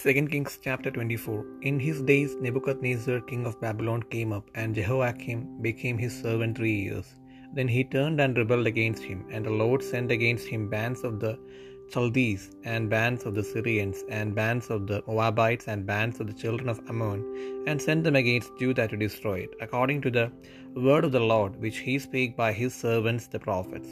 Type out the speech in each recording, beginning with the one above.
2 Kings chapter 24 In his days Nebuchadnezzar king of Babylon came up, and Jehoiakim became his servant three years. Then he turned and rebelled against him, and the Lord sent against him bands of the Chaldees, and bands of the Syrians, and bands of the Moabites, and bands of the children of Ammon, and sent them against Judah to destroy it, according to the word of the Lord, which he spake by his servants the prophets.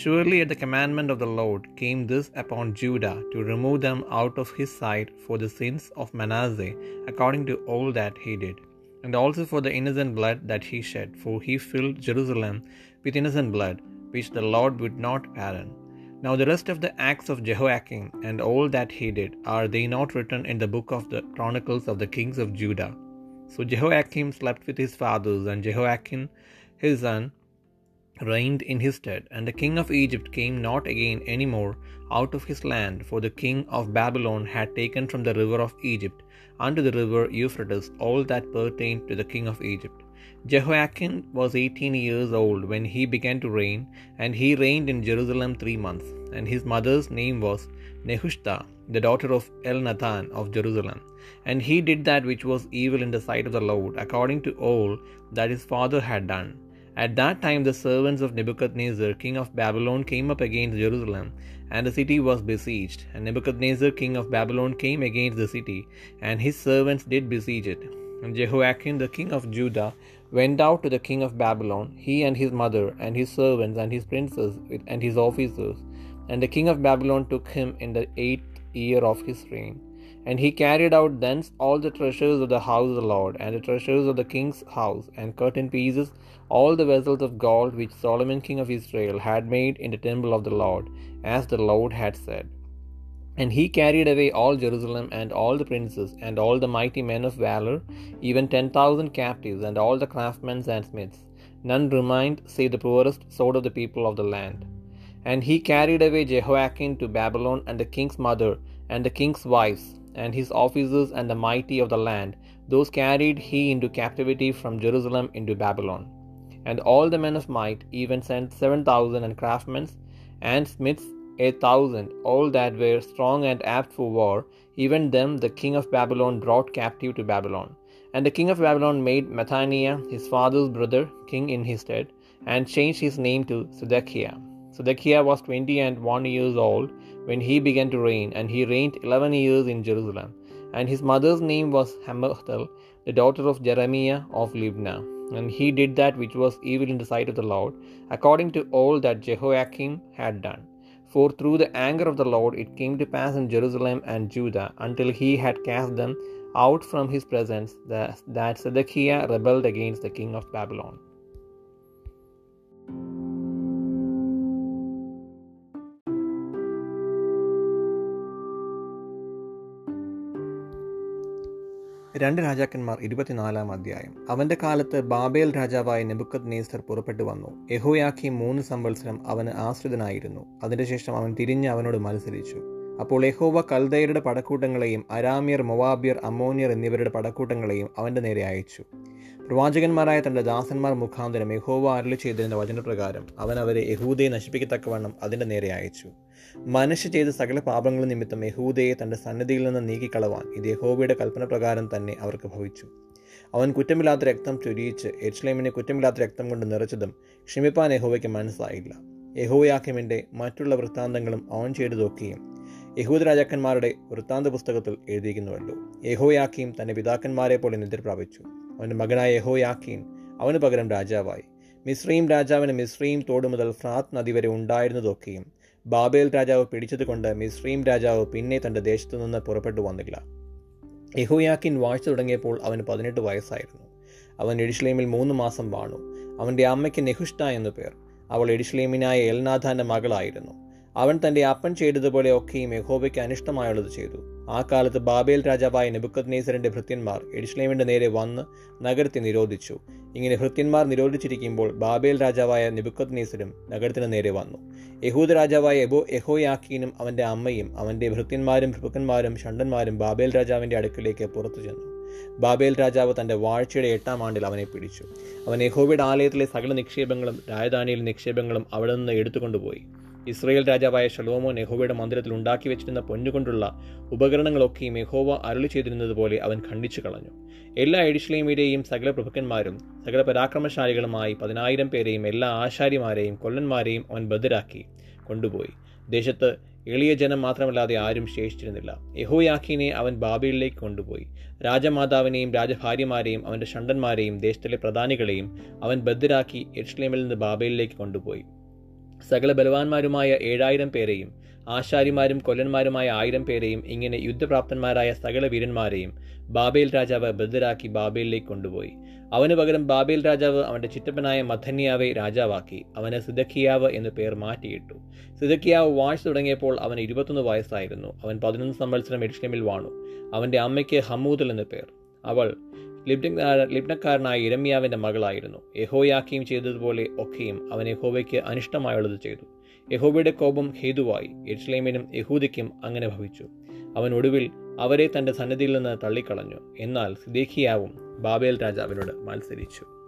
Surely at the commandment of the Lord came this upon Judah to remove them out of his sight for the sins of Manasseh, according to all that he did, and also for the innocent blood that he shed, for he filled Jerusalem with innocent blood, which the Lord would not pardon. Now the rest of the acts of Jehoiakim and all that he did, are they not written in the book of the chronicles of the kings of Judah? So Jehoiakim slept with his fathers, and Jehoiachin his son reigned in his stead. And the king of Egypt came not again any more out of his land, for the king of Babylon had taken from the river of Egypt unto the river Euphrates all that pertained to the king of Egypt. Jehoiachin was eighteen years old when he began to reign, and he reigned in Jerusalem three months. And his mother's name was Nehushta, the daughter of Elnathan of Jerusalem. And he did that which was evil in the sight of the Lord, according to all that his father had done. At that time the servants of Nebuchadnezzar king of Babylon came up against Jerusalem, and the city was besieged. And Nebuchadnezzar king of Babylon came against the city, and his servants did besiege it. And Jehoiachin the king of Judah went out to the king of Babylon, he and his mother, and his servants, and his princes, and his officers. And the king of Babylon took him in the eighth year of his reign. And he carried out thence all the treasures of the house of the Lord, and the treasures of the king's house, and cut in pieces all the vessels of gold which Solomon king of Israel had made in the temple of the Lord, as the Lord had said. And he carried away all Jerusalem, and all the princes, and all the mighty men of valor, even ten thousand captives, and all the craftsmen and smiths. None remained save the poorest sort of the people of the land. And he carried away Jehoiachin to Babylon, and the king's mother, and the king's wives, and his officers, and the mighty of the land. Those carried he into captivity from Jerusalem into Babylon. And all the men of might, even sent seven thousand, and craftsmen and smiths a thousand, all that were strong and apt for war, even them the king of Babylon brought captive to Babylon. And the king of Babylon made Mattaniah, his father's brother, king in his stead, and changed his name to Zedekiah. Zedekiah was twenty and one years old when he began to reign, and he reigned eleven years in Jerusalem. And his mother's name was Hamutal, the daughter of Jeremiah of Libnah. And he did that which was evil in the sight of the Lord, according to all that Jehoiakim had done. For through the anger of the Lord it came to pass in Jerusalem and Judah, until he had cast them out from his presence, that Zedekiah rebelled against the king of Babylon. രണ്ട് രാജാക്കന്മാർ ഇരുപത്തിനാലാം അധ്യായം. അവന്റെ കാലത്ത് Babel രാജാവായ നെബുക്കത് നേസർ പുറപ്പെട്ടു വന്നു. യഹോയാക്കി മൂന്ന് സംവത്സരം അവന് ആശ്രിതനായിരുന്നു. അതിനുശേഷം അവൻ തിരിഞ്ഞ് അവനോട് മത്സരിച്ചു. അപ്പോൾ യഹോവ കൽദയരുടെ പടക്കൂട്ടങ്ങളെയും അരാമ്യർ മൊവാബിയർ അമ്മോനിയർ എന്നിവരുടെ പടക്കൂട്ടങ്ങളെയും അവന്റെ നേരെ അയച്ചു. പ്രവാചകന്മാരായ തന്റെ ദാസന്മാർ മുഖാന്തരം യഹോവ അരളി ചെയ്തിരുന്ന വചനപ്രകാരം അവൻ അവരെ യഹൂദയെ നശിപ്പിക്കത്തക്കവണ്ണം അതിന്റെ നേരെ അയച്ചു. മനുഷ്യ ചെയ്ത സകല പാപങ്ങളും നിമിത്തം യഹൂദയെ തന്റെ സന്നിധിയിൽ നിന്ന് നീക്കിക്കളവാൻ ഇത് യഹോവയുടെ കൽപ്പന പ്രകാരം തന്നെ അവർക്ക് ഭവിച്ചു. അവൻ കുറ്റമില്ലാത്ത രക്തം ചൊരിയിച്ച് എച്ച്ലേമിനെ കുറ്റമില്ലാത്ത രക്തം കൊണ്ട് നിറച്ചതും ക്ഷമിപ്പാൻ യഹോവയ്ക്ക് മനസ്സായില്ല. യഹോയാക്കിമിന്റെ മറ്റുള്ള വൃത്താന്തങ്ങളും അവൻ ചെയ്തതൊക്കെയും യഹൂദ രാജാക്കന്മാരുടെ വൃത്താന്ത പുസ്തകത്തിൽ എഴുതിയിരിക്കുന്നുവല്ലോ. യഹോയാക്കിയും തന്റെ പിതാക്കന്മാരെ പോലെ നിദ്ര പ്രാപിച്ചു അവന്റെ മകനായ യഹോയാക്കീൻ അവന് പകരം രാജാവായി. മിശ്രീം രാജാവിന് മിശ്രീം തോട് മുതൽ ഫ്രാത്ത് നദി വരെ ഉണ്ടായിരുന്നതൊക്കെയും ബാബേൽ രാജാവ് പിടിച്ചതുകൊണ്ട് മിശ്രീം രാജാവ് പിന്നെ തന്റെ ദേശത്തു നിന്ന് പുറപ്പെട്ടു വന്നില്ല. യഹോയാക്കിൻ വാഴ്ച തുടങ്ങിയപ്പോൾ അവന് പതിനെട്ട് വയസ്സായിരുന്നു. അവൻ എഡിഷ്ലേമിൽ മൂന്ന് മാസം വാണു. അവന്റെ അമ്മയ്ക്ക് നെഹുഷ്ട എന്നു പേർ. അവൾ എഡിഷ്ലേമിനായ എൽനാഥാന്റെ മകളായിരുന്നു. അവൻ തന്റെ അപ്പൻ ചെയ്തതുപോലെ ഒക്കെയും യഹോബയ്ക്ക് അനിഷ്ടമായുള്ളത് ചെയ്തു. ആ കാലത്ത് ബാബേൽ രാജാവായ നെബുക്കത് നേസറിന്റെ ഭൃത്യന്മാർ എഡിഷ്ലേമിന്റെ നേരെ വന്ന് നഗരത്തെ നിരോധിച്ചു. ഇങ്ങനെ ഭൃത്യന്മാർ നിരോധിച്ചിരിക്കുമ്പോൾ ബാബേൽ രാജാവായ നെബുക്കത് നേസരും നഗരത്തിന് നേരെ വന്നു. യഹൂദ രാജാവായ എബോ എഹോയാക്കീനും അവന്റെ അമ്മയും അവന്റെ ഭൃത്യന്മാരും ഭൃപ്പന്മാരും ഷണ്ടന്മാരും ബാബേൽ രാജാവിന്റെ അടുക്കിലേക്ക് പുറത്തു ചെന്നു. ബാബേൽ രാജാവ് തന്റെ വാഴ്ചയുടെ എട്ടാം ആണ്ടിൽ അവനെ പിടിച്ചു. അവൻ യഹോവയുടെ ആലയത്തിലെ സകല നിക്ഷേപങ്ങളും രാജധാനിയിലെ നിക്ഷേപങ്ങളും അവിടെ നിന്ന് എടുത്തുകൊണ്ടുപോയി. ഇസ്രയേൽ രാജാവായ ഷലോമോ നെഹോവയുടെ മന്ദിരത്തിൽ ഉണ്ടാക്കി വെച്ചിരുന്ന പൊന്നുകൊണ്ടുള്ള ഉപകരണങ്ങളൊക്കെയും യഹോവ അരുളി ചെയ്തിരുന്നത് പോലെ അവൻ ഖണ്ഡിച്ചു കളഞ്ഞു. എല്ലാ എഡിഷ്ലേമിയുടെയും സകല പ്രഭുക്കന്മാരും സകല പരാക്രമശാലികളുമായി പതിനായിരം പേരെയും എല്ലാ ആശാരിമാരെയും കൊല്ലന്മാരെയും അവൻ ബദ്ധരാക്കി കൊണ്ടുപോയി. ദേശത്ത് എളിയ ജനം മാത്രമല്ലാതെ ആരും ശേഷിച്ചിരുന്നില്ല. യഹോയാഖീനെ അവൻ ബാബയിലേക്ക് കൊണ്ടുപോയി. രാജമാതാവിനെയും രാജഭാര്യമാരെയും അവന്റെ ഷണ്ടന്മാരെയും ദേശത്തിലെ പ്രധാനികളെയും അവൻ ബദ്ധരാക്കി എഡ്ഷ്ലേമിൽ നിന്ന് ബാബയിലേക്ക് കൊണ്ടുപോയി. സകല ബലവാന്മാരുമായ ഏഴായിരം പേരെയും ആശാരിമാരും കൊല്ലന്മാരുമായ ആയിരം പേരെയും ഇങ്ങനെ യുദ്ധപ്രാപ്തന്മാരായ സകല വീരന്മാരെയും ബാബേൽ രാജാവ് ബദ്ധരാക്കി ബാബേലിലേക്ക് കൊണ്ടുപോയി. അവന് പകരം ബാബേൽ രാജാവ് അവന്റെ ചിറ്റപ്പനായ മഥന്യാവെ രാജാവാക്കി. അവന് സിദക്കിയാവ് എന്ന് പേർ മാറ്റിയിട്ടു. സിദക്കിയാവ് വാഴ്ച തുടങ്ങിയപ്പോൾ അവന് ഇരുപത്തൊന്ന് വയസ്സായിരുന്നു. അവൻ പതിനൊന്ന് സംവത്സരം എഡ്ഷ്ലമിൽ വാണു. അവന്റെ അമ്മയ്ക്ക് ഹമൂദൽ എന്നു പേർ. അവൾ ലിബ്നക്കാരനായ ഇരമ്യാവിന്റെ മകളായിരുന്നു. യഹോയാക്കിയും ചെയ്തതുപോലെ ഒക്കെയും അവൻ യഹോവയ്ക്ക് അനിഷ്ടമായുള്ളത് ചെയ്തു. യഹോബയുടെ കോപം ഹേതുവായി. എഡ്സ്ലേമിനും യഹൂദിക്കും അങ്ങനെ ഭവിച്ചു. അവൻ ഒടുവിൽ അവരെ തന്റെ സന്നിധിയിൽ നിന്ന് തള്ളിക്കളഞ്ഞു. എന്നാൽ സിദേഖിയാവും ബാബേൽ രാജാവിനോട് മത്സരിച്ചു.